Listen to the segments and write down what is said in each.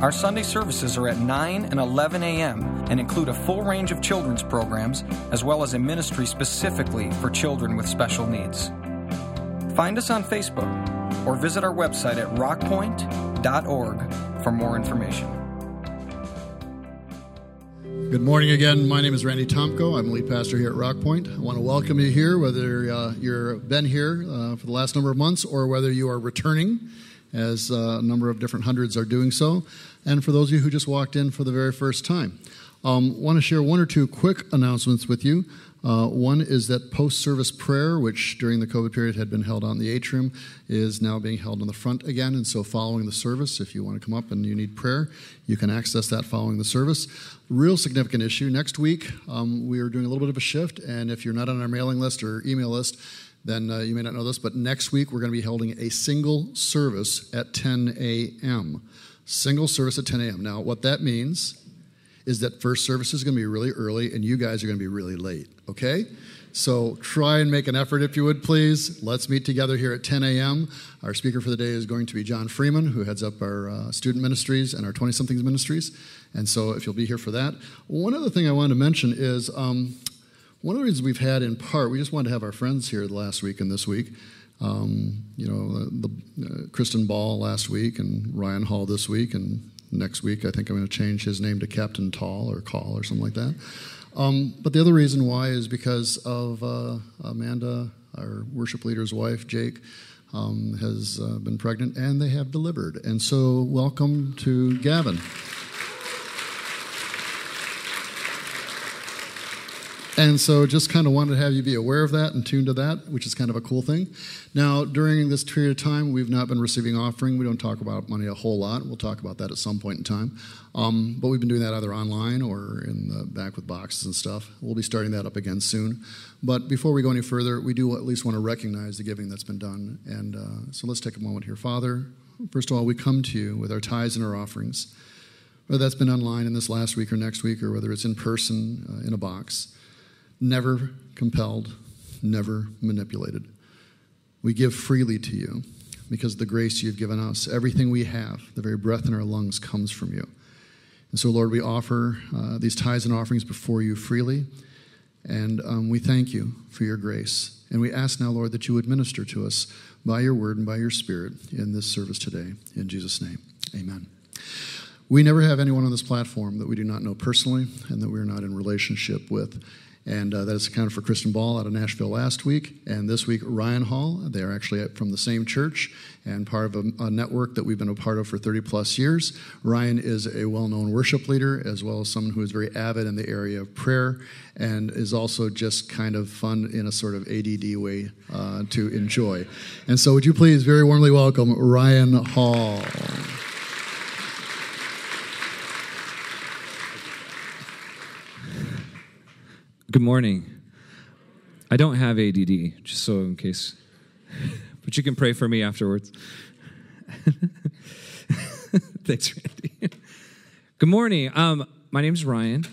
Our Sunday services are at 9 and 11 a.m. and include a full range of children's programs as well as a ministry specifically for children with special needs. Find us on Facebook or visit our website at rockpoint.org for more information. Good morning again. My name is Randy Tomko. I'm lead pastor here at Rock Point. I want to welcome you here, whether uh, you've been here uh, for the last number of months or whether you are returning, as uh, a number of different hundreds are doing so, and for those of you who just walked in for the very first time. Um, want to share one or two quick announcements with you. Uh, one is that post service prayer, which during the COVID period had been held on the atrium, is now being held on the front again. And so, following the service, if you want to come up and you need prayer, you can access that following the service. Real significant issue. Next week, um, we are doing a little bit of a shift. And if you're not on our mailing list or email list, then uh, you may not know this, but next week we're going to be holding a single service at 10 a.m. Single service at 10 a.m. Now, what that means is that first service is going to be really early and you guys are going to be really late, okay? So try and make an effort if you would, please. Let's meet together here at 10 a.m. Our speaker for the day is going to be John Freeman, who heads up our uh, student ministries and our 20 somethings ministries. And so if you'll be here for that. One other thing I wanted to mention is um, one of the reasons we've had in part, we just wanted to have our friends here last week and this week. Um, you know, the, the uh, Kristen Ball last week and Ryan Hall this week and next week. I think I'm going to change his name to Captain Tall or Call or something like that. Um, but the other reason why is because of uh, Amanda, our worship leader's wife, Jake, um, has uh, been pregnant and they have delivered. And so, welcome to Gavin. And so, just kind of wanted to have you be aware of that and tuned to that, which is kind of a cool thing. Now, during this period of time, we've not been receiving offering. We don't talk about money a whole lot. We'll talk about that at some point in time. Um, but we've been doing that either online or in the back with boxes and stuff. We'll be starting that up again soon. But before we go any further, we do at least want to recognize the giving that's been done. And uh, so let's take a moment here. Father, first of all, we come to you with our tithes and our offerings, whether that's been online in this last week or next week, or whether it's in person uh, in a box never compelled, never manipulated. We give freely to you because of the grace you've given us. Everything we have, the very breath in our lungs, comes from you. And so, Lord, we offer uh, these tithes and offerings before you freely, and um, we thank you for your grace. And we ask now, Lord, that you would minister to us by your word and by your spirit in this service today. In Jesus' name, amen. We never have anyone on this platform that we do not know personally and that we are not in relationship with. And uh, that is accounted for Kristen Ball out of Nashville last week. And this week, Ryan Hall. They're actually from the same church and part of a, a, network that we've been a part of for 30 plus years. Ryan is a well known worship leader, as well as someone who is very avid in the area of prayer and is also just kind of fun in a sort of ADD way uh, to enjoy. And so, would you please very warmly welcome Ryan Hall? Good morning. I don't have ADD, just so in case, but you can pray for me afterwards. Thanks, Randy. Good morning. Um, my name's Ryan.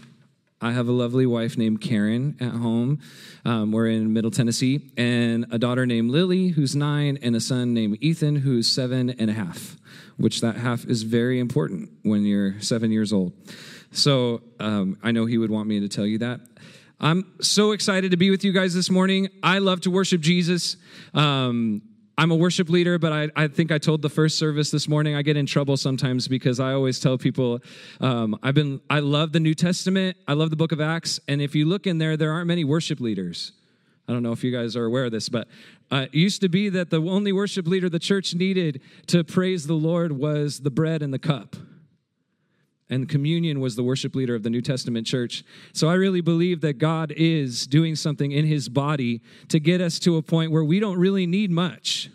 I have a lovely wife named Karen at home. Um, we're in Middle Tennessee, and a daughter named Lily, who's nine, and a son named Ethan, who's seven and a half, which that half is very important when you're seven years old. So um, I know he would want me to tell you that. I'm so excited to be with you guys this morning. I love to worship Jesus. Um, I'm a worship leader, but I, I, think I told the first service this morning I get in trouble sometimes because I always tell people um, I've been I love the New Testament, I love the Book of Acts, and if you look in there, there aren't many worship leaders. I don't know if you guys are aware of this, but uh, it used to be that the only worship leader the church needed to praise the Lord was the bread and the cup and communion was the worship leader of the New Testament church. So I really believe that God is doing something in his body to get us to a point where we don't really need much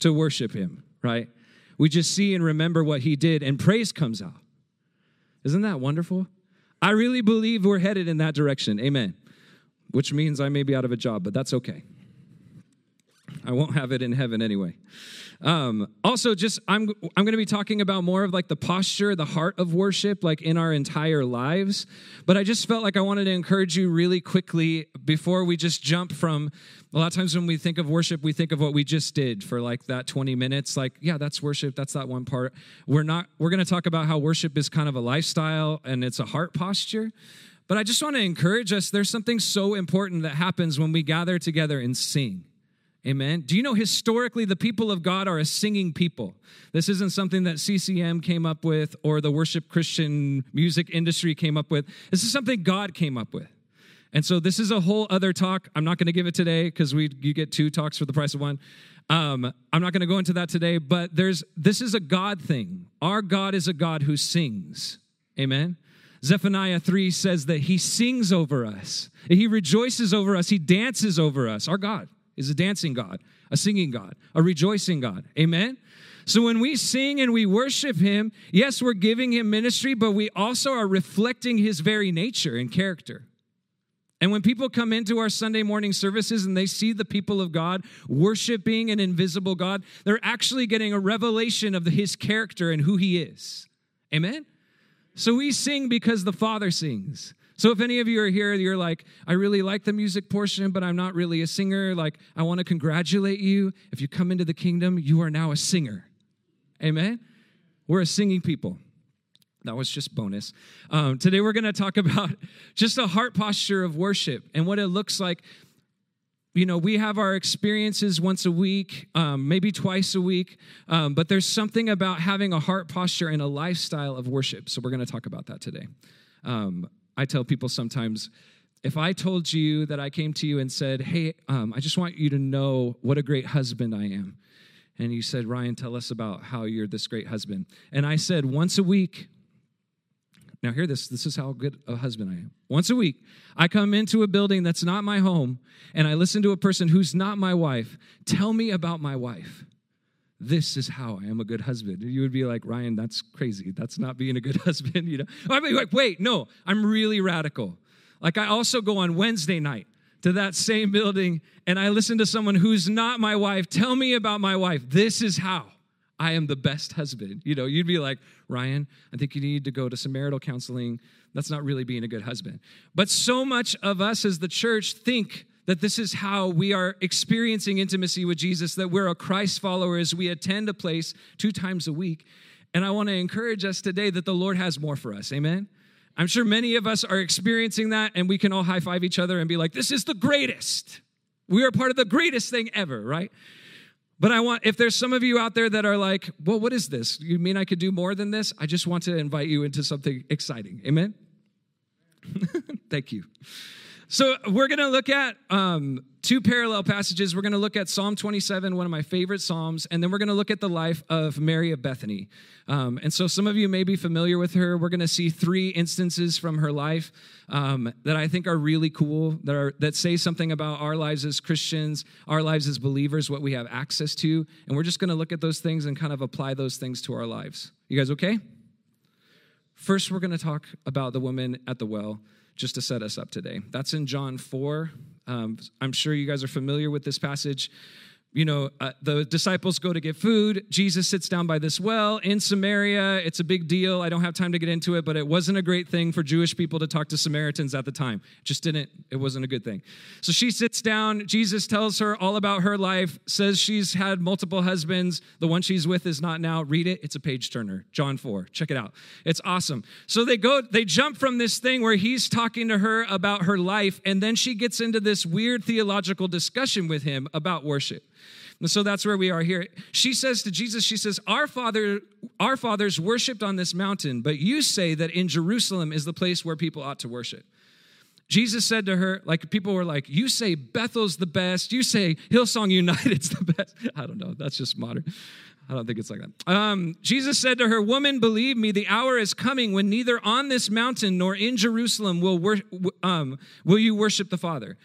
to worship him, right? We just see and remember what he did, and praise comes out. Isn't that wonderful? I really believe we're headed in that direction. Amen. Which means I may be out of a job, but that's okay. I won't have it in heaven anyway. Um, also, just I'm I'm going to be talking about more of like the posture, the heart of worship, like in our entire lives. But I just felt like I wanted to encourage you really quickly before we just jump from. A lot of times when we think of worship, we think of what we just did for like that 20 minutes. Like, yeah, that's worship. That's that one part. We're not. We're going to talk about how worship is kind of a lifestyle and it's a heart posture. But I just want to encourage us. There's something so important that happens when we gather together and sing. Amen. Do you know historically the people of God are a singing people? This isn't something that CCM came up with or the worship Christian music industry came up with. This is something God came up with. And so this is a whole other talk. I'm not going to give it today because we you get two talks for the price of one. Um, I'm not going to go into that today, but there's this is a God thing. Our God is a God who sings. Amen. Zephaniah 3 says that he sings over us. He rejoices over us. He dances over us. Our God is a dancing God, a singing God, a rejoicing God. Amen? So when we sing and we worship Him, yes, we're giving Him ministry, but we also are reflecting His very nature and character. And when people come into our Sunday morning services and they see the people of God worshiping an invisible God, they're actually getting a revelation of His character and who He is. Amen? So we sing because the Father sings. So if any of you are here, you're like, I really like the music portion, but I'm not really a singer. Like, I want to congratulate you. If you come into the kingdom, you are now a singer. Amen? We're a singing people. That was just bonus. Um, today we're going to talk about just a heart posture of worship and what it looks like. You know, we have our experiences once a week, um, maybe twice a week, um, but there's something about having a heart posture and a lifestyle of worship. So we're going to talk about that today. I tell people sometimes, if I told you that I came to you and said, Hey, um, I just want you to know what a great husband I am. And you said, Ryan, tell us about how you're this great husband. And I said, Once a week, now hear this, this is how good a husband I am. Once a week, I come into a building that's not my home and I listen to a person who's not my wife tell me about my wife this is how I am a good husband. You would be like, Ryan, that's crazy. That's not being a good husband, you know. I'd be like, wait, no, I'm really radical. Like I also go on Wednesday night to that same building and I listen to someone who's not my wife tell me about my wife. This is how I am the best husband. You know, you'd be like, Ryan, I think you need to go to some marital counseling. That's not really being a good husband. But so much of us as the church think that this is how we are experiencing intimacy with Jesus, that we're a Christ follower as we attend a place two times a week. And I want to encourage us today that the Lord has more for us. Amen. I'm sure many of us are experiencing that, and we can all high five each other and be like, this is the greatest. We are part of the greatest thing ever, right? But I want, if there's some of you out there that are like, well, what is this? You mean I could do more than this? I just want to invite you into something exciting. Amen? Thank you. So we're going to look at um, two parallel passages. We're going to look at Psalm 27, one of my favorite Psalms, and then we're going to look at the life of Mary of Bethany. Um, and so some of you may be familiar with her. We're going to see three instances from her life um, that I think are really cool, that, are, that say something about our lives as Christians, our lives as believers, what we have access to. And we're just going to look at those things and kind of apply those things to our lives. You guys okay? First, we're going to talk about the woman at the well just to set us up today. That's in John 4. Um, I'm sure you guys are familiar with this passage you know, uh, the disciples go to get food. Jesus sits down by this well in Samaria. It's a big deal. I don't have time to get into it, but it wasn't a great thing for Jewish people to talk to Samaritans at the time. Just didn't, it wasn't a good thing. So she sits down. Jesus tells her all about her life, says she's had multiple husbands. The one she's with is not now. Read it. It's a page turner. John 4. Check it out. It's awesome. So they go, they jump from this thing where he's talking to her about her life, and then she gets into this weird theological discussion with him about worship. And so that's where we are here. She says to Jesus, she says, Our father, our fathers worshiped on this mountain, but you say that in Jerusalem is the place where people ought to worship. Jesus said to her, like people were like, You say Bethel's the best, you say Hillsong United's the best. I don't know, that's just modern. I don't think it's like that. Um, Jesus said to her, Woman, believe me, the hour is coming when neither on this mountain nor in Jerusalem will, wor- um, will you worship the Father.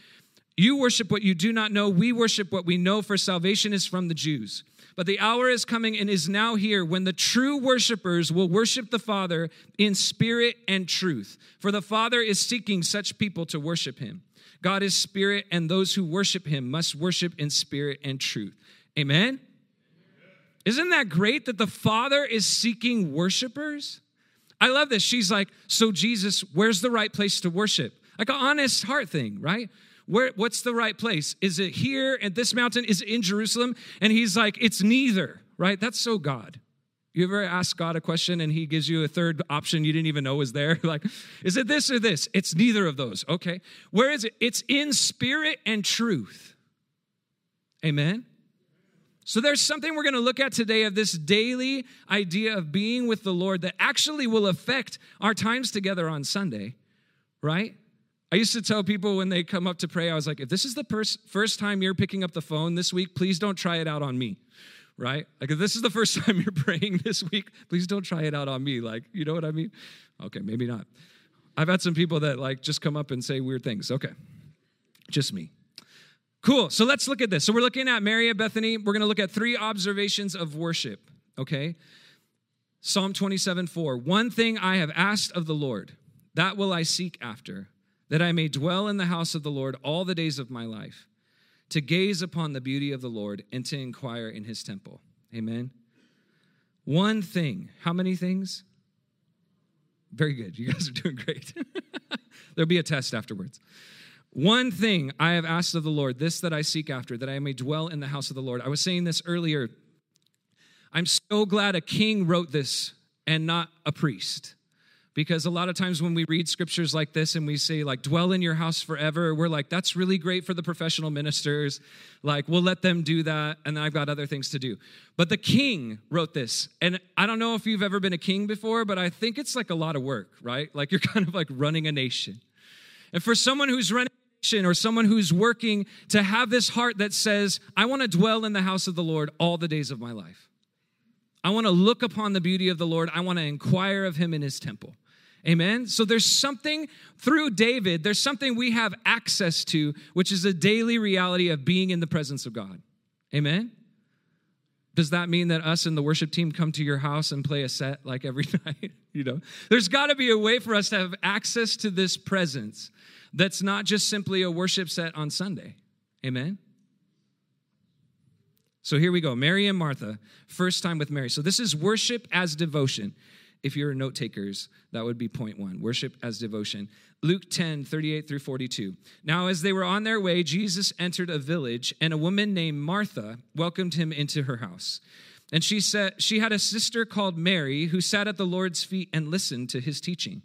You worship what you do not know. We worship what we know, for salvation is from the Jews. but the hour is coming and is now here when the true worshipers will worship the Father in spirit and truth. For the Father is seeking such people to worship him. God is spirit, and those who worship him must worship in spirit and truth. Amen? Isn't that great that the Father is seeking worshipers? I love this. She's like, So, Jesus, where's the right place to worship? Like an honest heart thing, right? Where, what's the right place? Is it here at this mountain? Is it in Jerusalem? And he's like, It's neither, right? That's so God. You ever ask God a question and he gives you a third option you didn't even know was there? like, is it this or this? It's neither of those. Okay. Where is it? It's in spirit and truth. Amen. So there's something we're going to look at today of this daily idea of being with the Lord that actually will affect our times together on Sunday, right? I used to tell people when they come up to pray, I was like, if this is the pers- first time you're picking up the phone this week, please don't try it out on me, right? Like, if this is the first time you're praying this week, please don't try it out on me. Like, you know what I mean? Okay, maybe not. I've had some people that like just come up and say weird things. Okay, just me. Cool. So let's look at this. So we're looking at Mary of Bethany. We're going to look at three observations of worship. Okay. Psalm 27 4. One thing I have asked of the Lord, that will I seek after, that I may dwell in the house of the Lord all the days of my life, to gaze upon the beauty of the Lord and to inquire in his temple. Amen. One thing. How many things? Very good. You guys are doing great. There'll be a test afterwards. One thing I have asked of the Lord, this that I seek after, that I may dwell in the house of the Lord. I was saying this earlier. I'm so glad a king wrote this and not a priest. Because a lot of times when we read scriptures like this and we say, like, dwell in your house forever, we're like, that's really great for the professional ministers. Like, we'll let them do that, and then I've got other things to do. But the king wrote this. And I don't know if you've ever been a king before, but I think it's like a lot of work, right? Like, you're kind of like running a nation. And for someone who's running a nation or someone who's working to have this heart that says, I want to dwell in the house of the Lord all the days of my life. I want to look upon the beauty of the Lord. I want to inquire of him in his temple. Amen. So there's something through David, there's something we have access to, which is a daily reality of being in the presence of God. Amen. Does that mean that us and the worship team come to your house and play a set like every night? you know, there's got to be a way for us to have access to this presence that's not just simply a worship set on Sunday. Amen? So here we go Mary and Martha, first time with Mary. So this is worship as devotion. If you're note takers, that would be point one worship as devotion. Luke 10, 38 through 42. Now, as they were on their way, Jesus entered a village, and a woman named Martha welcomed him into her house. And she said she had a sister called Mary who sat at the Lord's feet and listened to his teaching.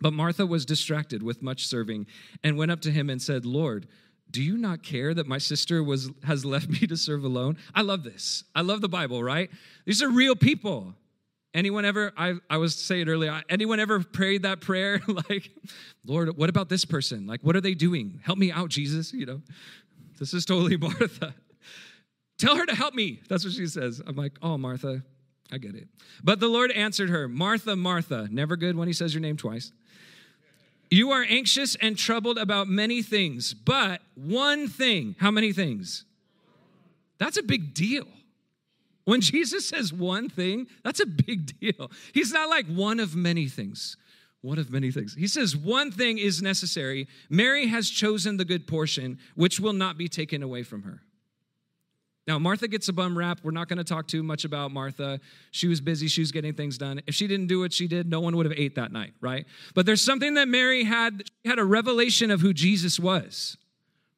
But Martha was distracted with much serving and went up to him and said, Lord, do you not care that my sister was has left me to serve alone? I love this. I love the Bible, right? These are real people. Anyone ever, I, I was saying earlier, anyone ever prayed that prayer? like, Lord, what about this person? Like, what are they doing? Help me out, Jesus. You know, this is totally Martha. Tell her to help me. That's what she says. I'm like, oh, Martha, I get it. But the Lord answered her, Martha, Martha. Never good when he says your name twice. You are anxious and troubled about many things, but one thing, how many things? That's a big deal. When Jesus says one thing, that's a big deal. He's not like one of many things. One of many things. He says one thing is necessary. Mary has chosen the good portion, which will not be taken away from her. Now, Martha gets a bum rap. We're not going to talk too much about Martha. She was busy, she was getting things done. If she didn't do what she did, no one would have ate that night, right? But there's something that Mary had, she had a revelation of who Jesus was.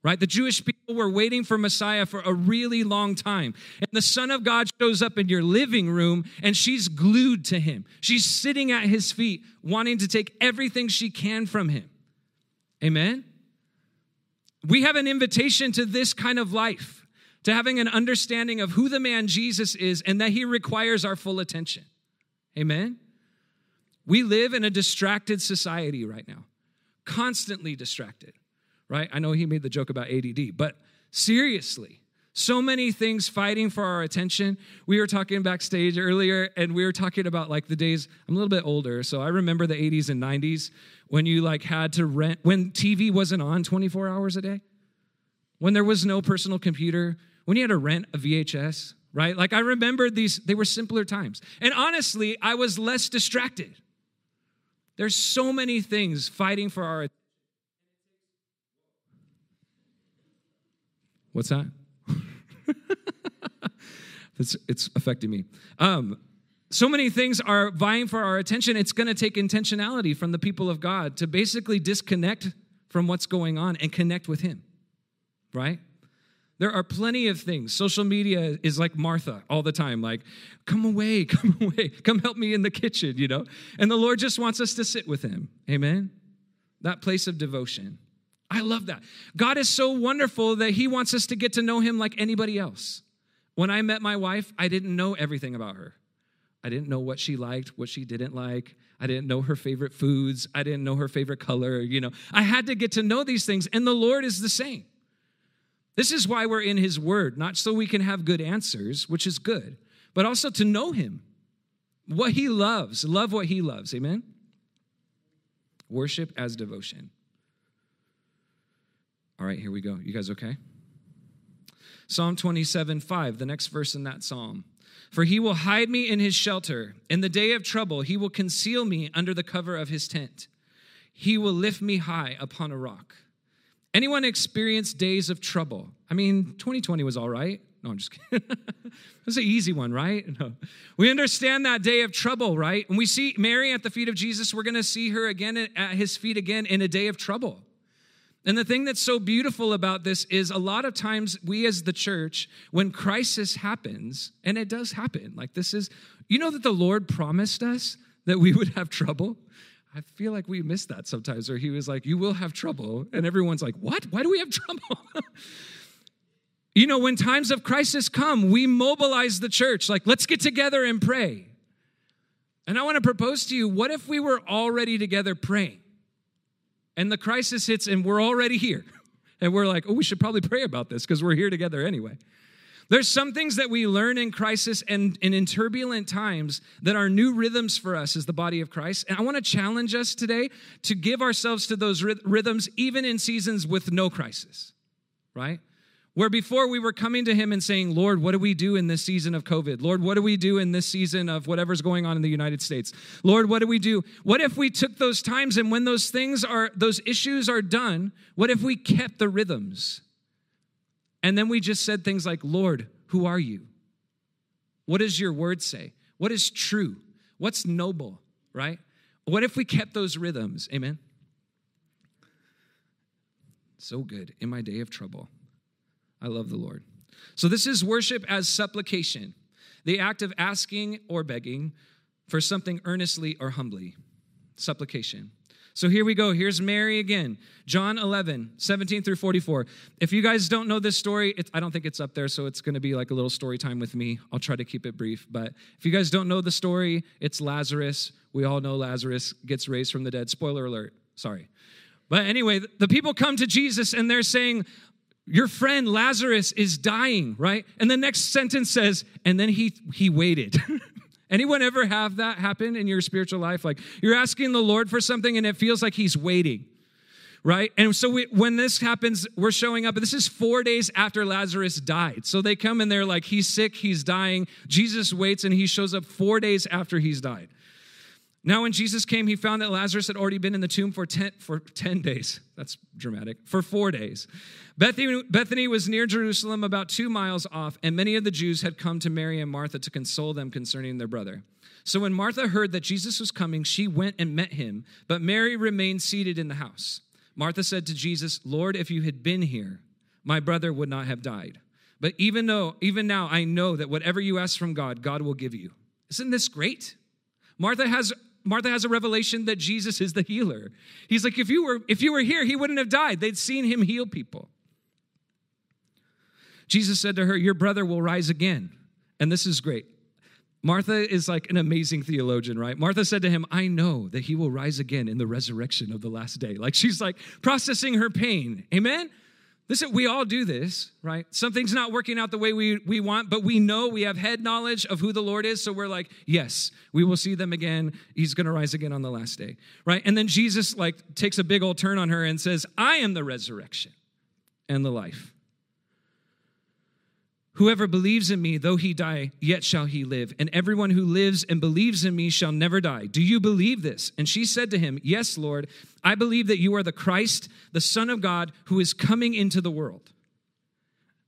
Right? The Jewish people were waiting for Messiah for a really long time. And the Son of God shows up in your living room and she's glued to him. She's sitting at his feet, wanting to take everything she can from him. Amen? We have an invitation to this kind of life to having an understanding of who the man Jesus is and that he requires our full attention. Amen? We live in a distracted society right now, constantly distracted, right? I know he made the joke about ADD, but seriously, so many things fighting for our attention. We were talking backstage earlier and we were talking about like the days, I'm a little bit older, so I remember the 80s and 90s when you like had to rent, when TV wasn't on 24 hours a day, when there was no personal computer, when you had to rent a VHS, right? Like I remembered these, they were simpler times. And honestly, I was less distracted. There's so many things fighting for our What's that? it's, it's affecting me. Um, so many things are vying for our attention. It's going to take intentionality from the people of God to basically disconnect from what's going on and connect with Him, right? There are plenty of things. Social media is like Martha all the time, like, come away, come away, come help me in the kitchen, you know? And the Lord just wants us to sit with Him. Amen? That place of devotion. I love that. God is so wonderful that He wants us to get to know Him like anybody else. When I met my wife, I didn't know everything about her. I didn't know what she liked, what she didn't like. I didn't know her favorite foods. I didn't know her favorite color. You know, I had to get to know these things, and the Lord is the same. This is why we're in His Word, not so we can have good answers, which is good, but also to know Him, what He loves, love what He loves. Amen? Worship as devotion. All right, here we go. You guys okay? Psalm 27 5, the next verse in that psalm. For he will hide me in his shelter. In the day of trouble, he will conceal me under the cover of his tent. He will lift me high upon a rock. Anyone experienced days of trouble? I mean, 2020 was all right. No, I'm just kidding. That's an easy one, right? No. We understand that day of trouble, right? When we see Mary at the feet of Jesus, we're going to see her again at his feet again in a day of trouble. And the thing that's so beautiful about this is a lot of times we as the church, when crisis happens, and it does happen, like this is, you know that the Lord promised us that we would have trouble? I feel like we miss that sometimes, where he was like, You will have trouble. And everyone's like, What? Why do we have trouble? you know, when times of crisis come, we mobilize the church, like, let's get together and pray. And I want to propose to you what if we were already together praying? and the crisis hits and we're already here. And we're like, oh, we should probably pray about this because we're here together anyway. There's some things that we learn in crisis and, and in turbulent times that are new rhythms for us as the body of Christ. And I want to challenge us today to give ourselves to those rhythms even in seasons with no crisis, right? Where before we were coming to him and saying, Lord, what do we do in this season of COVID? Lord, what do we do in this season of whatever's going on in the United States? Lord, what do we do? What if we took those times and when those things are, those issues are done, what if we kept the rhythms? And then we just said things like, Lord, who are you? What does your word say? What is true? What's noble, right? What if we kept those rhythms? Amen. So good in my day of trouble. I love the Lord. So, this is worship as supplication, the act of asking or begging for something earnestly or humbly. Supplication. So here we go. Here's Mary again. John 11, 17 through 44. If you guys don't know this story, I don't think it's up there, so it's going to be like a little story time with me. I'll try to keep it brief. But if you guys don't know the story, it's Lazarus. We all know Lazarus gets raised from the dead. Spoiler alert. Sorry. But anyway, the people come to Jesus and they're saying, your friend Lazarus is dying, right? And the next sentence says, and then he he waited. Anyone ever have that happen in your spiritual life? Like you're asking the Lord for something and it feels like he's waiting. Right? And so we, when this happens, we're showing up. This is four days after Lazarus died. So they come and they're like, he's sick, he's dying. Jesus waits and he shows up four days after he's died. Now, when Jesus came, he found that Lazarus had already been in the tomb for 10, for 10 days. That's dramatic. For four days. Bethany, Bethany was near Jerusalem, about two miles off, and many of the Jews had come to Mary and Martha to console them concerning their brother. So when Martha heard that Jesus was coming, she went and met him, but Mary remained seated in the house. Martha said to Jesus, Lord, if you had been here, my brother would not have died. But even though, even now, I know that whatever you ask from God, God will give you. Isn't this great? Martha has Martha has a revelation that Jesus is the healer. He's like, if you were, if you were here, he wouldn't have died. They'd seen him heal people. Jesus said to her, Your brother will rise again. And this is great. Martha is like an amazing theologian, right? Martha said to him, I know that he will rise again in the resurrection of the last day. Like she's like processing her pain. Amen? Listen, we all do this, right? Something's not working out the way we, we want, but we know we have head knowledge of who the Lord is. So we're like, yes, we will see them again. He's going to rise again on the last day, right? And then Jesus like takes a big old turn on her and says, I am the resurrection and the life. Whoever believes in me, though he die, yet shall he live. And everyone who lives and believes in me shall never die. Do you believe this? And she said to him, Yes, Lord. I believe that you are the Christ, the Son of God, who is coming into the world.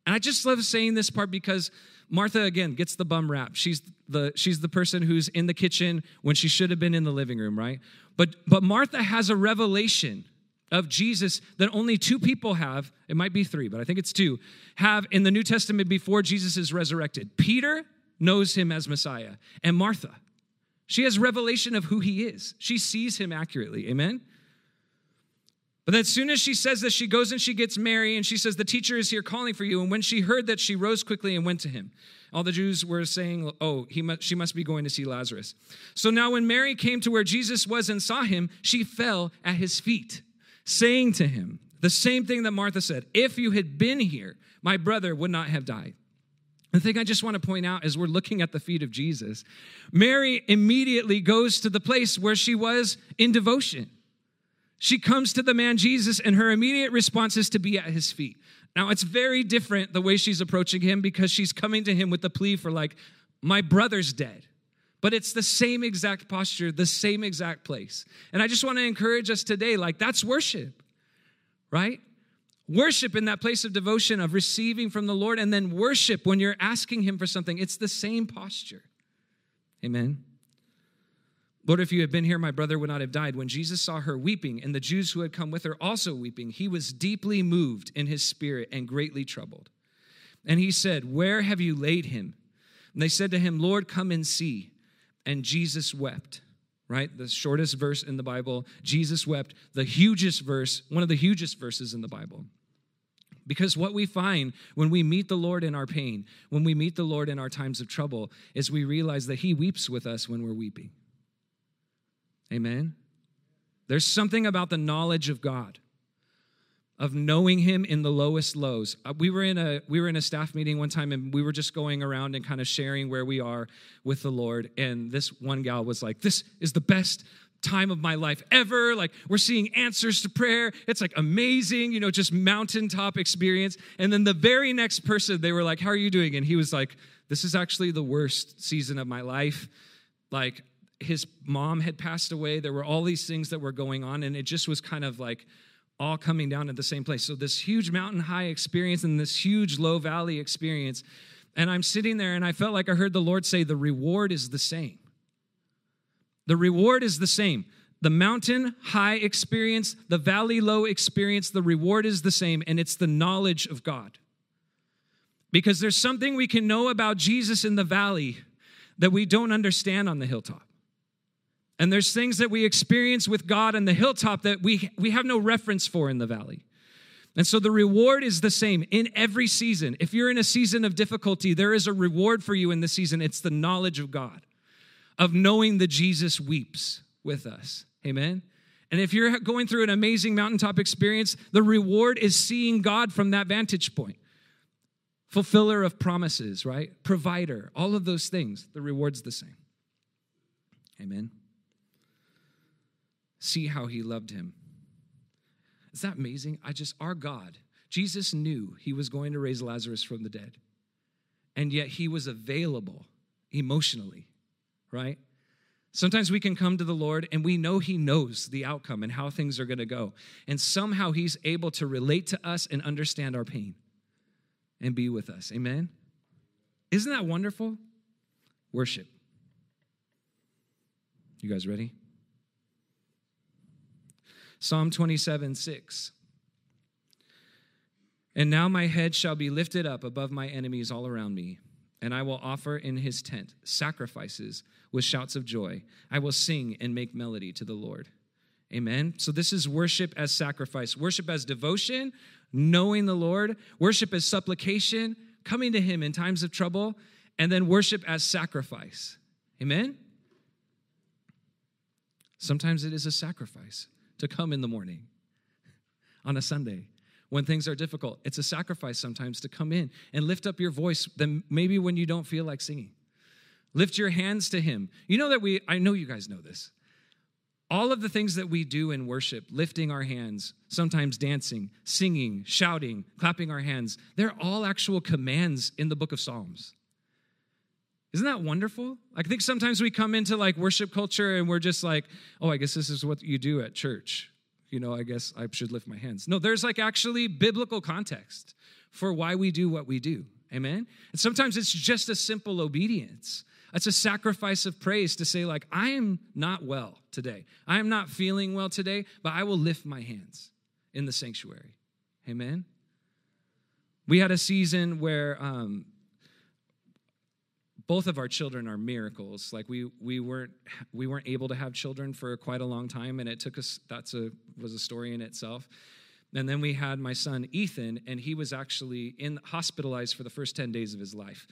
And I just love saying this part because Martha again gets the bum rap. She's the she's the person who's in the kitchen when she should have been in the living room, right? But but Martha has a revelation of Jesus that only two people have, it might be three, but I think it's two, have in the New Testament before Jesus is resurrected. Peter knows him as Messiah, and Martha. She has revelation of who he is. She sees him accurately. Amen? But then as soon as she says this, she goes and she gets Mary, and she says, The teacher is here calling for you. And when she heard that, she rose quickly and went to him. All the Jews were saying, Oh, he must, she must be going to see Lazarus. So now, when Mary came to where Jesus was and saw him, she fell at his feet saying to him the same thing that Martha said If you had been here, my brother would not have died. The thing I just want to point out is we're looking at the feet of Jesus. Mary immediately goes to the place where she was in devotion. She comes to the man Jesus, and her immediate response is to be at his feet. Now, it's very different the way she's approaching him because she's coming to him with the plea for, like, my brother's dead. But it's the same exact posture, the same exact place. And I just want to encourage us today like, that's worship, right? Worship in that place of devotion, of receiving from the Lord, and then worship when you're asking Him for something. It's the same posture. Amen. Lord, if you had been here, my brother would not have died. When Jesus saw her weeping, and the Jews who had come with her also weeping, he was deeply moved in his spirit and greatly troubled. And he said, Where have you laid him? And they said to him, Lord, come and see and Jesus wept, right? The shortest verse in the Bible. Jesus wept, the hugest verse, one of the hugest verses in the Bible. Because what we find when we meet the Lord in our pain, when we meet the Lord in our times of trouble, is we realize that He weeps with us when we're weeping. Amen? There's something about the knowledge of God of knowing him in the lowest lows. Uh, we were in a we were in a staff meeting one time and we were just going around and kind of sharing where we are with the Lord. And this one gal was like this is the best time of my life ever. Like we're seeing answers to prayer. It's like amazing you know just mountaintop experience. And then the very next person they were like how are you doing? And he was like this is actually the worst season of my life. Like his mom had passed away. There were all these things that were going on and it just was kind of like all coming down at the same place. So, this huge mountain high experience and this huge low valley experience. And I'm sitting there and I felt like I heard the Lord say, The reward is the same. The reward is the same. The mountain high experience, the valley low experience, the reward is the same, and it's the knowledge of God. Because there's something we can know about Jesus in the valley that we don't understand on the hilltop. And there's things that we experience with God on the hilltop that we, we have no reference for in the valley. And so the reward is the same in every season. If you're in a season of difficulty, there is a reward for you in the season. It's the knowledge of God, of knowing that Jesus weeps with us. Amen. And if you're going through an amazing mountaintop experience, the reward is seeing God from that vantage point. Fulfiller of promises, right? Provider, all of those things. The reward's the same. Amen see how he loved him. Is that amazing? I just, our God, Jesus knew he was going to raise Lazarus from the dead. And yet he was available emotionally, right? Sometimes we can come to the Lord and we know He knows the outcome and how things are going to go. And somehow He's able to relate to us and understand our pain and be with us. Amen? Isn't that wonderful? Worship. You guys ready? Psalm 27 6. And now my head shall be lifted up above my enemies all around me, and I will offer in his tent sacrifices with shouts of joy. I will sing and make melody to the Lord. Amen. So, this is worship as sacrifice, worship as devotion, knowing the Lord, worship as supplication, coming to him in times of trouble, and then worship as sacrifice. Amen. Sometimes it is a sacrifice to come in the morning on a Sunday when things are difficult. It's a sacrifice sometimes to come in and lift up your voice, then maybe when you don't feel like singing. Lift your hands to Him. You know that we, I know you guys know this. All of the things that we do in worship, lifting our hands, sometimes dancing, singing, shouting, clapping our hands, they're all actual commands in the book of Psalms. Isn't that wonderful? I think sometimes we come into like worship culture and we're just like, oh, I guess this is what you do at church. You know, I guess I should lift my hands. No, there's like actually biblical context for why we do what we do. Amen? And sometimes it's just a simple obedience. It's a sacrifice of praise to say, like, I am not well today. I am not feeling well today, but I will lift my hands in the sanctuary. Amen? We had a season where um, both of our children are miracles. Like we we weren't we weren't able to have children for quite a long time, and it took us. That's a was a story in itself. And then we had my son Ethan, and he was actually in hospitalized for the first 10 days of his life.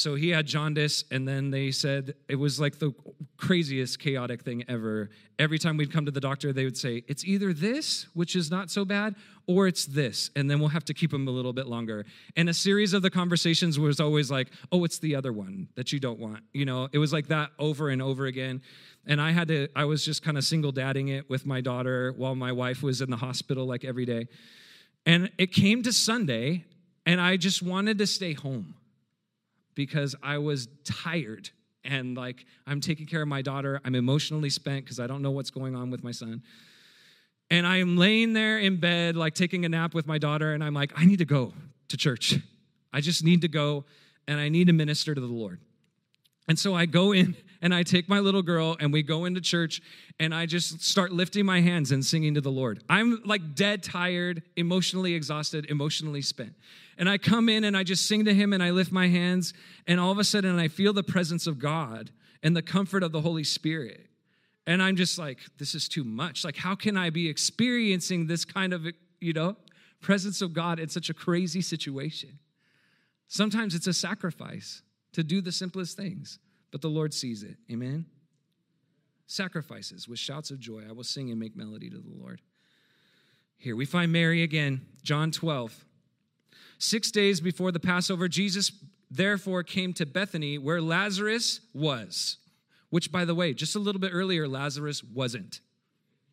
So he had jaundice, and then they said it was like the craziest, chaotic thing ever. Every time we'd come to the doctor, they would say, It's either this, which is not so bad, or it's this. And then we'll have to keep him a little bit longer. And a series of the conversations was always like, Oh, it's the other one that you don't want. You know, it was like that over and over again. And I had to, I was just kind of single dadding it with my daughter while my wife was in the hospital like every day. And it came to Sunday, and I just wanted to stay home because I was tired and like I'm taking care of my daughter. I'm emotionally spent because I don't know what's going on with my son. And I am laying there in bed, like taking a nap with my daughter, and I'm like, I need to go to church. I just need to go and I need to minister to the Lord. And so I go in and I take my little girl and we go into church and I just start lifting my hands and singing to the Lord. I'm like dead tired, emotionally exhausted, emotionally spent. And I come in and I just sing to him and I lift my hands and all of a sudden I feel the presence of God and the comfort of the Holy Spirit. And I'm just like, this is too much. Like, how can I be experiencing this kind of, you know, presence of God in such a crazy situation? Sometimes it's a sacrifice to do the simplest things, but the Lord sees it. Amen? Sacrifices with shouts of joy. I will sing and make melody to the Lord. Here we find Mary again, John 12. Six days before the Passover, Jesus therefore came to Bethany where Lazarus was, which, by the way, just a little bit earlier, Lazarus wasn't.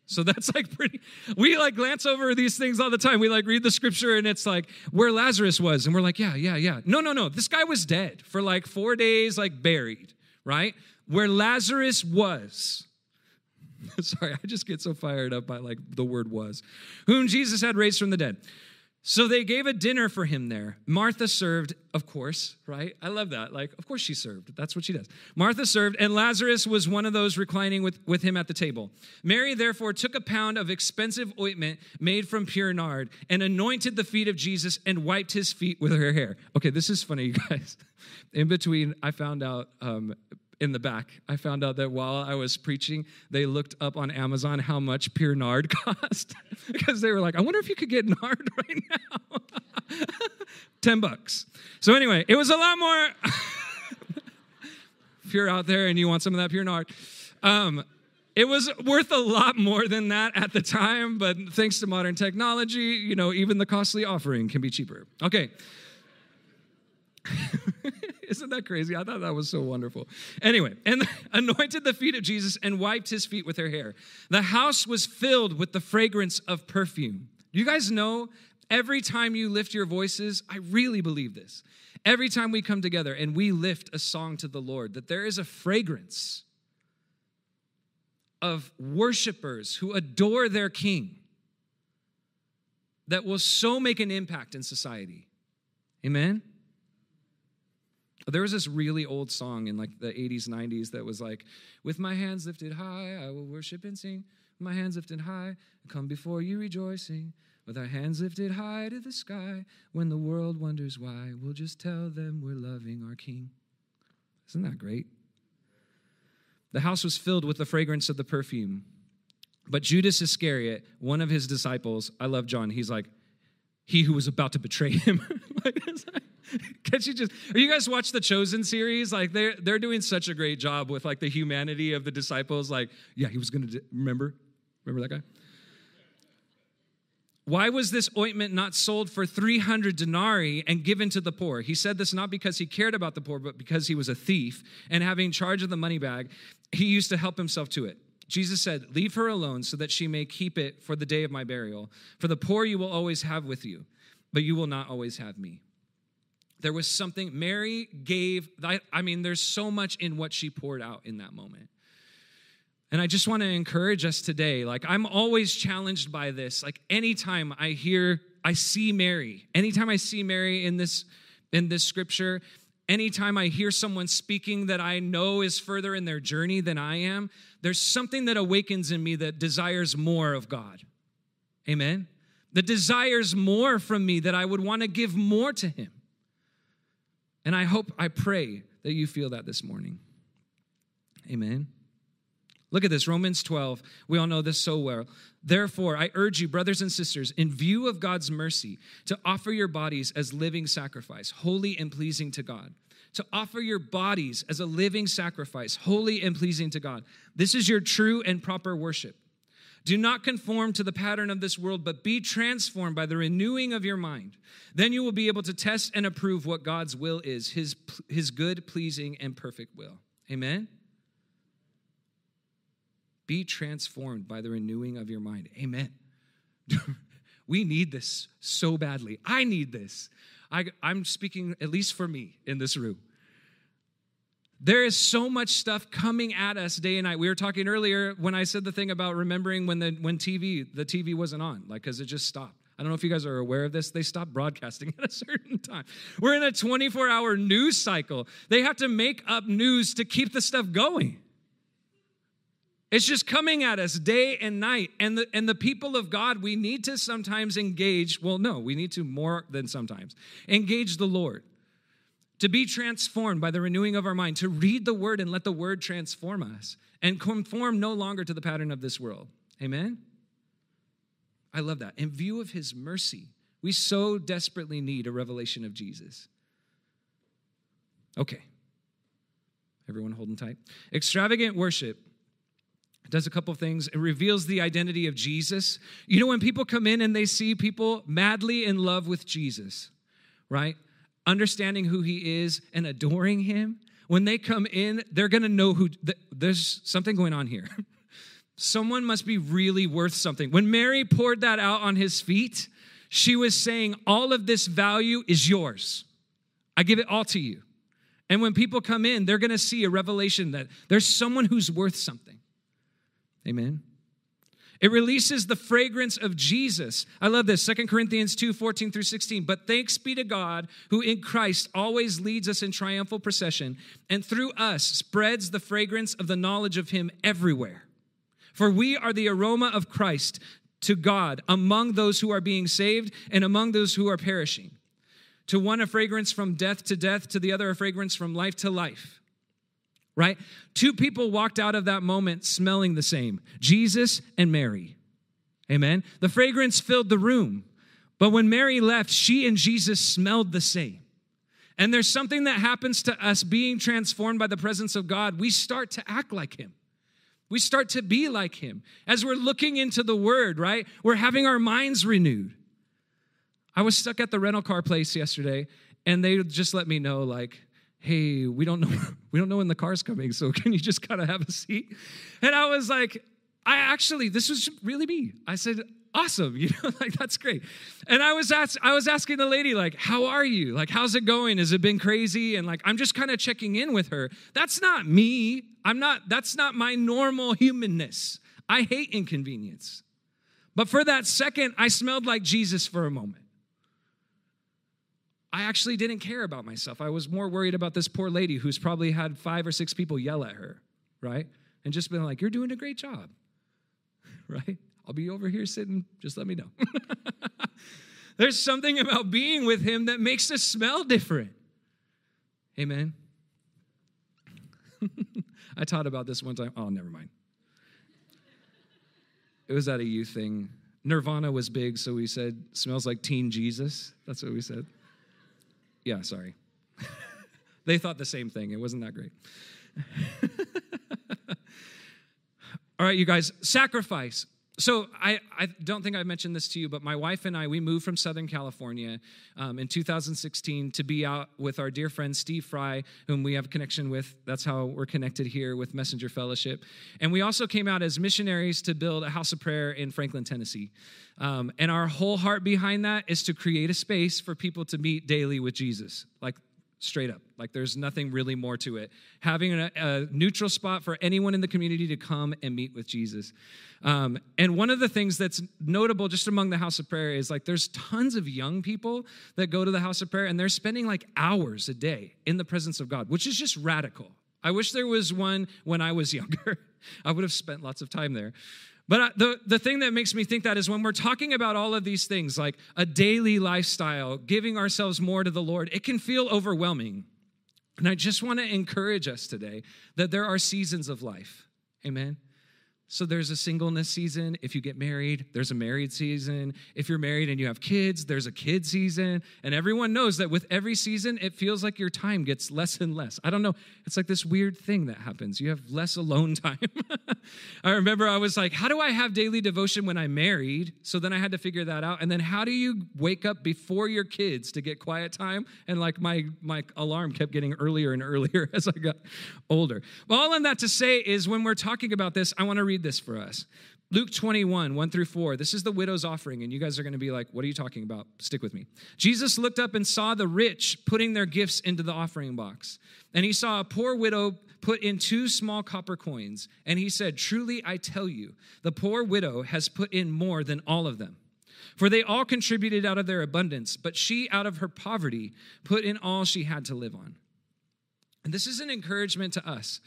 So that's like pretty, we like glance over these things all the time. We like read the scripture and it's like where Lazarus was. And we're like, yeah, yeah, yeah. No, no, no. This guy was dead for like four days, like buried, right? Where Lazarus was. Sorry, I just get so fired up by like the word was. Whom Jesus had raised from the dead. So they gave a dinner for him there. Martha served, of course, right? I love that. Like, of course she served. That's what she does. Martha served, and Lazarus was one of those reclining with, with him at the table. Mary, therefore, took a pound of expensive ointment made from pure nard and anointed the feet of Jesus and wiped his feet with her hair. Okay, this is funny, you guys. In between, I found out um, in the back. I found out that while I was preaching, they looked up on Amazon how much pure nard cost because they were like, I wonder if you could get nard right now. 10 bucks. So, anyway, it was a lot more. if you're out there and you want some of that pure nard, um, it was worth a lot more than that at the time, but thanks to modern technology, you know, even the costly offering can be cheaper. Okay. Isn't that crazy? I thought that was so wonderful. Anyway, and anointed the feet of Jesus and wiped his feet with her hair. The house was filled with the fragrance of perfume. You guys know every time you lift your voices, I really believe this. Every time we come together and we lift a song to the Lord, that there is a fragrance of worshipers who adore their king that will so make an impact in society. Amen? There was this really old song in like the 80s, 90s that was like, With my hands lifted high, I will worship and sing. With my hands lifted high, come before you rejoicing. With our hands lifted high to the sky, when the world wonders why, we'll just tell them we're loving our King. Isn't that great? The house was filled with the fragrance of the perfume. But Judas Iscariot, one of his disciples, I love John, he's like, he who was about to betray him. Can't you just? Are you guys watch the Chosen series? Like they're they're doing such a great job with like the humanity of the disciples. Like, yeah, he was going to remember, remember that guy. Why was this ointment not sold for 300 denarii and given to the poor? He said this not because he cared about the poor, but because he was a thief and having charge of the money bag, he used to help himself to it. Jesus said, Leave her alone so that she may keep it for the day of my burial. For the poor you will always have with you, but you will not always have me. There was something, Mary gave, I mean, there's so much in what she poured out in that moment. And I just want to encourage us today. Like, I'm always challenged by this. Like, anytime I hear, I see Mary, anytime I see Mary in this, in this scripture, anytime I hear someone speaking that I know is further in their journey than I am, there's something that awakens in me that desires more of God. Amen? That desires more from me, that I would want to give more to Him. And I hope, I pray that you feel that this morning. Amen. Look at this, Romans 12. We all know this so well. Therefore, I urge you, brothers and sisters, in view of God's mercy, to offer your bodies as living sacrifice, holy and pleasing to God. To offer your bodies as a living sacrifice, holy and pleasing to God. This is your true and proper worship. Do not conform to the pattern of this world, but be transformed by the renewing of your mind. Then you will be able to test and approve what God's will is, his, his good, pleasing, and perfect will. Amen? Be transformed by the renewing of your mind. Amen. we need this so badly. I need this. I, I'm speaking, at least for me, in this room. There is so much stuff coming at us day and night. We were talking earlier when I said the thing about remembering when the when TV the TV wasn't on, like because it just stopped. I don't know if you guys are aware of this. They stopped broadcasting at a certain time. We're in a 24 hour news cycle. They have to make up news to keep the stuff going. It's just coming at us day and night. And the, and the people of God, we need to sometimes engage. Well, no, we need to more than sometimes engage the Lord. To be transformed by the renewing of our mind, to read the word and let the word transform us and conform no longer to the pattern of this world. Amen? I love that. In view of his mercy, we so desperately need a revelation of Jesus. Okay. Everyone holding tight. Extravagant worship does a couple things. It reveals the identity of Jesus. You know, when people come in and they see people madly in love with Jesus, right? Understanding who he is and adoring him, when they come in, they're going to know who, there's something going on here. Someone must be really worth something. When Mary poured that out on his feet, she was saying, All of this value is yours. I give it all to you. And when people come in, they're going to see a revelation that there's someone who's worth something. Amen. It releases the fragrance of Jesus. I love this. Second Corinthians 2 14 through 16. But thanks be to God, who in Christ always leads us in triumphal procession, and through us spreads the fragrance of the knowledge of Him everywhere. For we are the aroma of Christ to God among those who are being saved and among those who are perishing. To one, a fragrance from death to death, to the other, a fragrance from life to life right? Two people walked out of that moment smelling the same Jesus and Mary. Amen. The fragrance filled the room. But when Mary left, she and Jesus smelled the same. And there's something that happens to us being transformed by the presence of God. We start to act like Him. We start to be like Him. As we're looking into the Word, right? We're having our minds renewed. I was stuck at the rental car place yesterday, and they just let me know, like, hey we don't know we don't know when the car's coming so can you just kind of have a seat? And i was like i actually this was really me. I said awesome you know like that's great. And i was asked i was asking the lady like how are you? Like how's it going? Has it been crazy? And like i'm just kind of checking in with her. That's not me. I'm not that's not my normal humanness. I hate inconvenience. But for that second i smelled like jesus for a moment I actually didn't care about myself. I was more worried about this poor lady who's probably had five or six people yell at her, right? And just been like, You're doing a great job, right? I'll be over here sitting, just let me know. There's something about being with him that makes us smell different. Amen. I taught about this one time. Oh, never mind. It was at a youth thing. Nirvana was big, so we said, smells like teen Jesus. That's what we said. Yeah, sorry. they thought the same thing. It wasn't that great. All right, you guys, sacrifice. So I, I don't think I've mentioned this to you, but my wife and I, we moved from Southern California um, in 2016 to be out with our dear friend Steve Fry, whom we have connection with. That's how we're connected here with Messenger Fellowship. And we also came out as missionaries to build a house of prayer in Franklin, Tennessee. Um, and our whole heart behind that is to create a space for people to meet daily with Jesus. Like straight up. Like there's nothing really more to it. Having a, a, neutral spot for anyone in the community to come and meet with Jesus. Um, and one of the things that's notable just among the house of prayer is like there's tons of young people that go to the house of prayer and they're spending like hours a day in the presence of God, which is just radical. I wish there was one when I was younger. I would have spent lots of time there. But the, the thing that makes me think that is when we're talking about all of these things, like a daily lifestyle, giving ourselves more to the Lord, it can feel overwhelming. And I just want to encourage us today that there are seasons of life. Amen. So there's a singleness season. If you get married, there's a married season. If you're married and you have kids, there's a kid season. And everyone knows that with every season, it feels like your time gets less and less. I don't know. It's like this weird thing that happens. You have less alone time. I remember I was like, how do I have daily devotion when I'm married? So then I had to figure that out. And then how do you wake up before your kids to get quiet time? And like my my alarm kept getting earlier and earlier as I got older. Well, all in that to say is when we're talking about this, I want to read read this for us. Luke 21, 1 through 4. This is the widow's offering, and you guys are going to be like, what are you talking about? Stick with me. Jesus looked up and saw the rich putting their gifts into the offering box. And he saw a poor widow put in two small copper coins. And he said, Truly I tell you, the poor widow has put in more than all of them. For they all contributed out of their abundance, but she, out of her poverty, put in all she had to live on. And this is an encouragement to us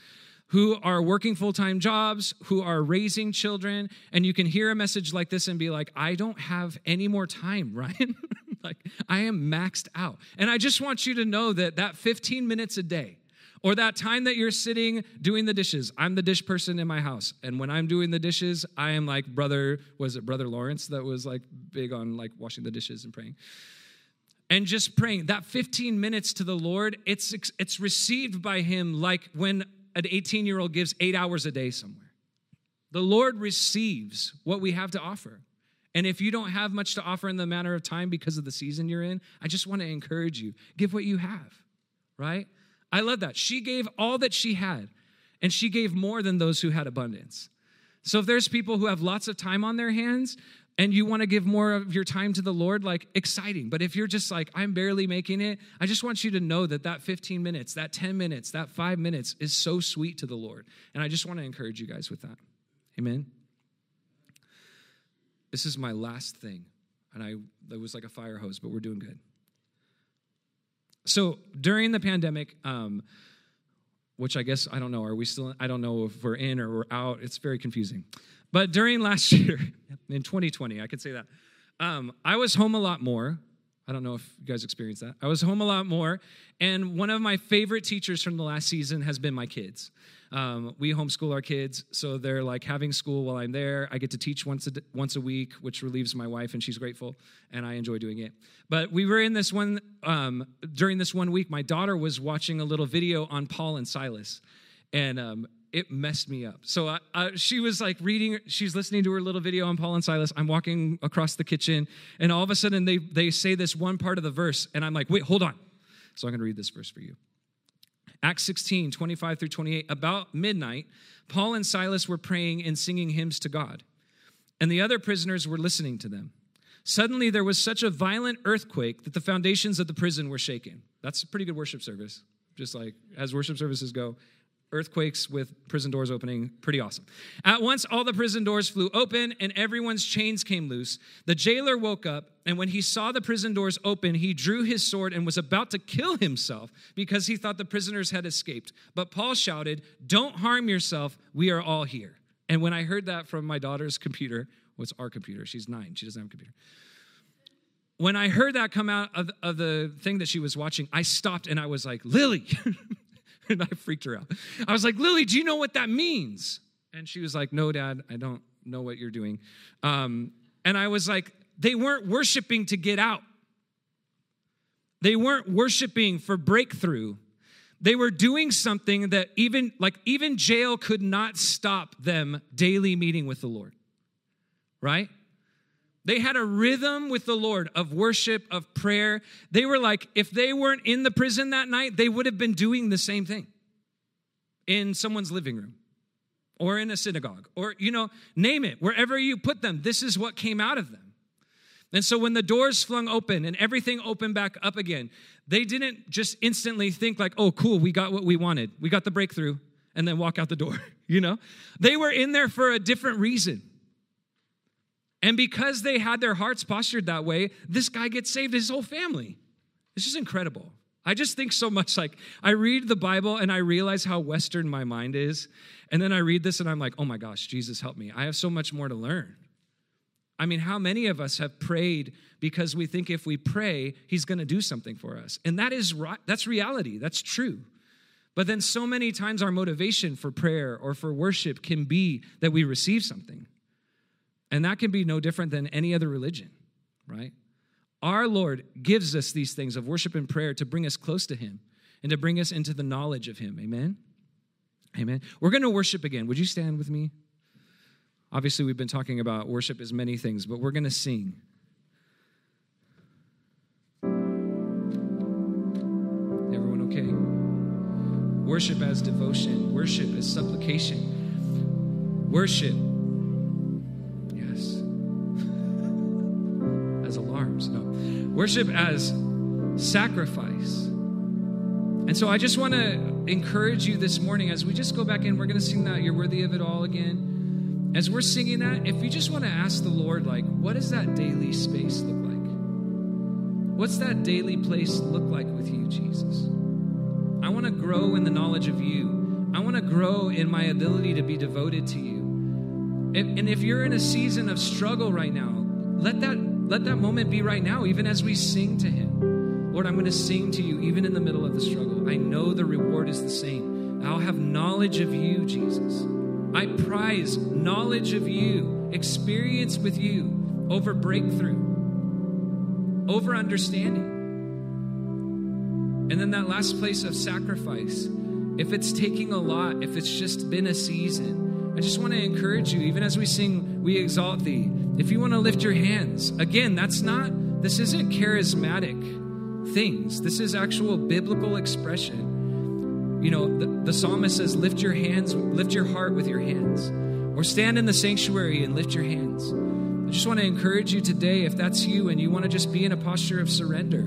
who are working full time jobs, who are raising children, and you can hear a message like this and be like, I don't have any more time, Ryan. like, I am maxed out. And I just want you to know that that 15 minutes a day, or that time that you're sitting doing the dishes. I'm the dish person in my house. And when I'm doing the dishes, I am like brother, was it brother Lawrence that was like big on like washing the dishes and praying? And just praying that 15 minutes to the Lord, it's it's received by him like when an 18 year old gives eight hours a day somewhere. The Lord receives what we have to offer. And if you don't have much to offer in the matter of time because of the season you're in, I just want to encourage you give what you have, right? I love that. She gave all that she had, and she gave more than those who had abundance. So if there's people who have lots of time on their hands, and you want to give more of your time to the Lord, like exciting. But if you're just like, I'm barely making it, I just want you to know that that 15 minutes, that 10 minutes, that five minutes is so sweet to the Lord. And I just want to encourage you guys with that. Amen. This is my last thing. And I, it was like a fire hose, but we're doing good. So during the pandemic, um, which I guess I don't know, are we still, I don't know if we're in or we're out. It's very confusing. But during last year, in 2020, I could say that, um, I was home a lot more. I don't know if you guys experienced that. I was home a lot more. And one of my favorite teachers from the last season has been my kids. Um, we homeschool our kids, so they're like having school while I'm there. I get to teach once a, once a week, which relieves my wife, and she's grateful, and I enjoy doing it. But we were in this one, um, during this one week, my daughter was watching a little video on Paul and Silas. And um, it messed me up. So I, I, she was like reading, she's listening to her little video on Paul and Silas. I'm walking across the kitchen, and all of a sudden they, they say this one part of the verse, and I'm like, wait, hold on. So I'm going to read this verse for you. Acts 16, 25 through 28. About midnight, Paul and Silas were praying and singing hymns to God, and the other prisoners were listening to them. Suddenly, there was such a violent earthquake that the foundations of the prison were shaken. That's a pretty good worship service, just like as worship services go earthquakes with prison doors opening. Pretty awesome. At once, all the prison doors flew open and everyone's chains came loose. The jailer woke up, and when he saw the prison doors open, he drew his sword and was about to kill himself because he thought the prisoners had escaped. But Paul shouted, Don't harm yourself. We are all here. And when I heard that from my daughter's computer, what's our computer? She's nine, she doesn't have a computer when I heard that come out of, of, the thing that she was watching, I stopped and I was like, Lily, and I freaked her out. I was like, Lily, do you know what that means? And she was like, No, Dad, I don't know what you're doing. Um, and I was like, They weren't worshiping to get out, they weren't worshiping for breakthrough. They were doing something that even like even jail could not stop them daily meeting with the Lord. right? They had a rhythm with the Lord of worship, of prayer. They were like, if they weren't in the prison that night, they would have been doing the same thing in someone's living room or in a synagogue or, you know, name it, wherever you put them. This is what came out of them. And so when the doors flung open and everything opened back up again, they didn't just instantly think, like, oh, cool, we got what we wanted. We got the breakthrough and then walk out the door, you know? They were in there for a different reason. And because they had their hearts postured that way, this guy gets saved, his whole family. This is incredible. I just think so much like I read the Bible and I realize how Western my mind is. And then I read this and I'm like, oh my gosh, Jesus, help me. I have so much more to learn. I mean, how many of us have prayed because we think if we pray, he's going to do something for us? And that is right. that's reality. That's true. But then so many times our motivation for prayer or for worship can be that we receive something. And that can be no different than any other religion, right? Our Lord gives us these things of worship and prayer to bring us close to Him and to bring us into the knowledge of Him. Amen? Amen. We're going to worship again. Would you stand with me? Obviously, we've been talking about worship as many things, but we're going to sing. Everyone okay? Worship as devotion, worship as supplication, worship Worship as sacrifice. And so I just want to encourage you this morning as we just go back in, we're going to sing that You're Worthy of It All again. As we're singing that, if you just want to ask the Lord, like, what does that daily space look like? What's that daily place look like with you, Jesus? I want to grow in the knowledge of you. I want to grow in my ability to be devoted to you. And if you're in a season of struggle right now, let that let that moment be right now, even as we sing to Him. Lord, I'm going to sing to you even in the middle of the struggle. I know the reward is the same. I'll have knowledge of you, Jesus. I prize knowledge of you, experience with you over breakthrough, over understanding. And then that last place of sacrifice, if it's taking a lot, if it's just been a season, I just want to encourage you, even as we sing, We Exalt Thee. If you want to lift your hands, again, that's not, this isn't charismatic things. This is actual biblical expression. You know, the, the psalmist says, lift your hands, lift your heart with your hands, or stand in the sanctuary and lift your hands. I just want to encourage you today, if that's you and you want to just be in a posture of surrender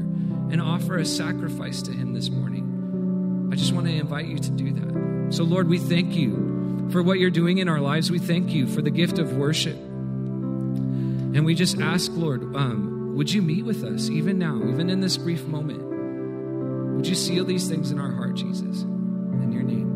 and offer a sacrifice to Him this morning, I just want to invite you to do that. So, Lord, we thank you for what you're doing in our lives. We thank you for the gift of worship. And we just ask, Lord, um, would you meet with us even now, even in this brief moment? Would you seal these things in our heart, Jesus? In your name,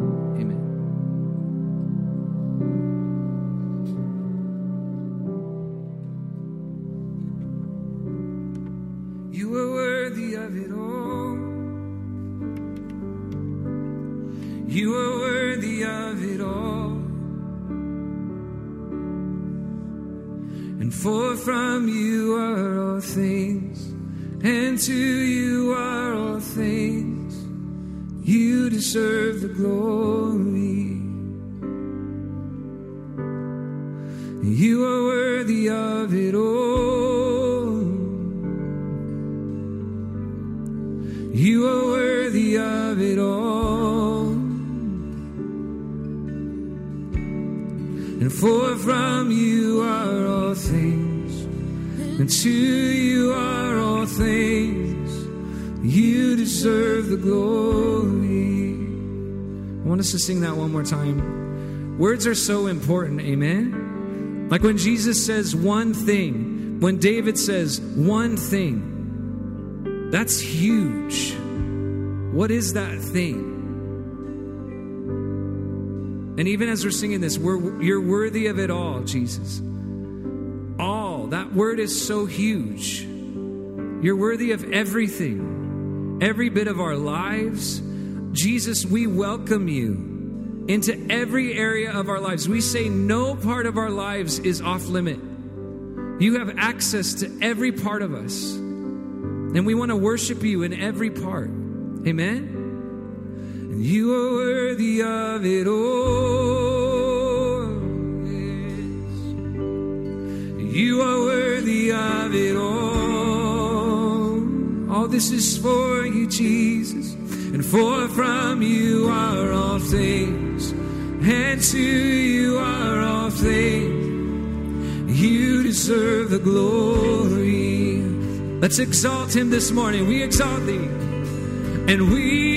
And for from you are all things, and to you are all things. You deserve the glory. You are worthy of it all. You are worthy of it all. And for from and to you are all things. You deserve the glory. I want us to sing that one more time. Words are so important, amen? Like when Jesus says one thing, when David says one thing, that's huge. What is that thing? And even as we're singing this, we're, you're worthy of it all, Jesus. That word is so huge. You're worthy of everything, every bit of our lives. Jesus, we welcome you into every area of our lives. We say no part of our lives is off limit. You have access to every part of us. And we want to worship you in every part. Amen. And you are worthy of it all. You are worthy of it all. All this is for you, Jesus, and for from you are all things, and to you are all things. You deserve the glory. Let's exalt him this morning. We exalt thee, and we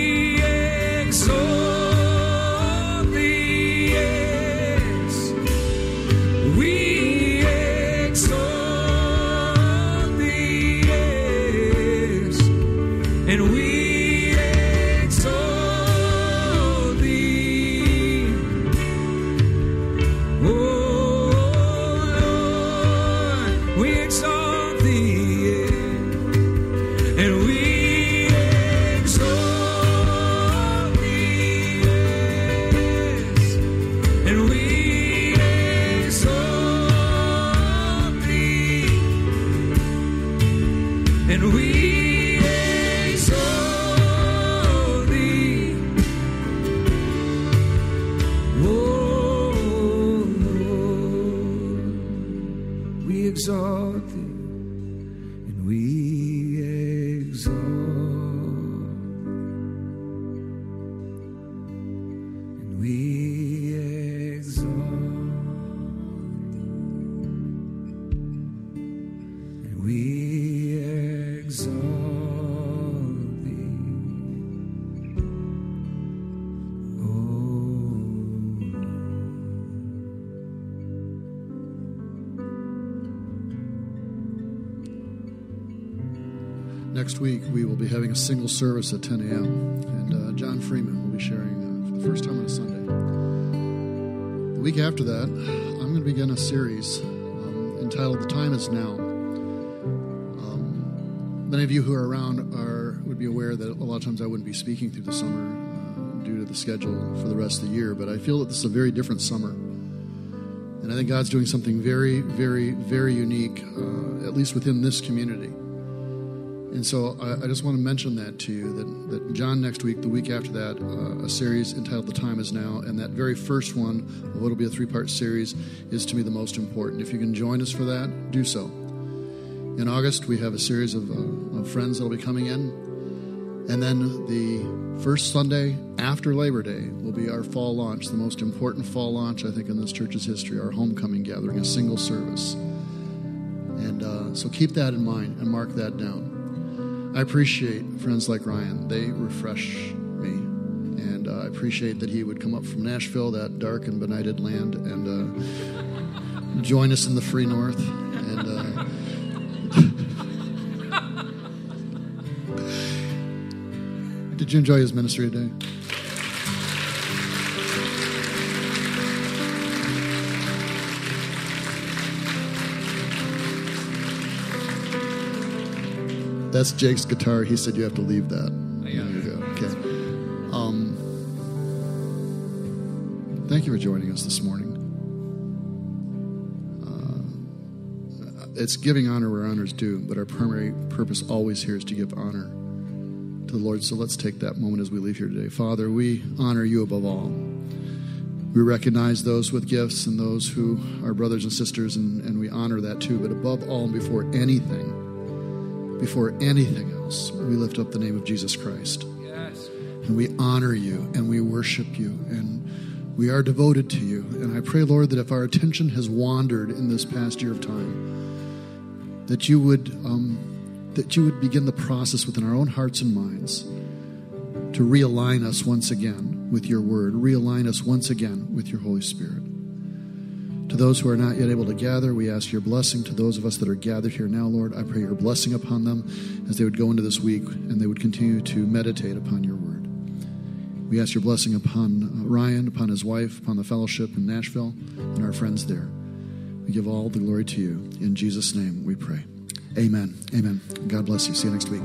Next week, we will be having a single service at 10 a.m., and uh, John Freeman will be sharing uh, for the first time on a Sunday. The week after that, I'm going to begin a series um, entitled "The Time Is Now." Um, many of you who are around are would be aware that a lot of times I wouldn't be speaking through the summer uh, due to the schedule for the rest of the year, but I feel that this is a very different summer. And I think God's doing something very, very, very unique, uh, at least within this community. And so I, I just want to mention that to you that, that John next week, the week after that, uh, a series entitled The Time Is Now, and that very first one what'll be a three part series is to me the most important. If you can join us for that, do so. In August, we have a series of, uh, of friends that'll be coming in. And then the first Sunday after Labor Day will be our fall launch, the most important fall launch, I think, in this church's history, our homecoming gathering, a single service. And uh, so keep that in mind and mark that down. I appreciate friends like Ryan. They refresh me. And uh, I appreciate that he would come up from Nashville, that dark and benighted land, and uh, join us in the free north. And uh, did you enjoy his ministry today? That's Jake's guitar. He said you have to leave that. I got there it. you go. Okay. Um, thank you for joining us this morning. Uh, it's giving honor where honor is due, but our primary purpose always here is to give honor to the Lord. So let's take that moment as we leave here today. Father, we honor you above all. We recognize those with gifts and those who are brothers and sisters, and, and we honor that too. But above all and before anything, before anything else, we lift up the name of Jesus Christ. Yes. And we honor you and we worship you and we are devoted to you. And I pray, Lord, that if our attention has wandered in this past year of time, that you would um, that you would begin the process within our own hearts and minds to realign us once again with your word, realign us once again with your Holy Spirit. To those who are not yet able to gather, we ask your blessing. To those of us that are gathered here now, Lord, I pray your blessing upon them as they would go into this week and they would continue to meditate upon your word. We ask your blessing upon uh, Ryan, upon his wife, upon the fellowship in Nashville, and our friends there. We give all the glory to you. In Jesus' name we pray. Amen. Amen. God bless you. See you next week.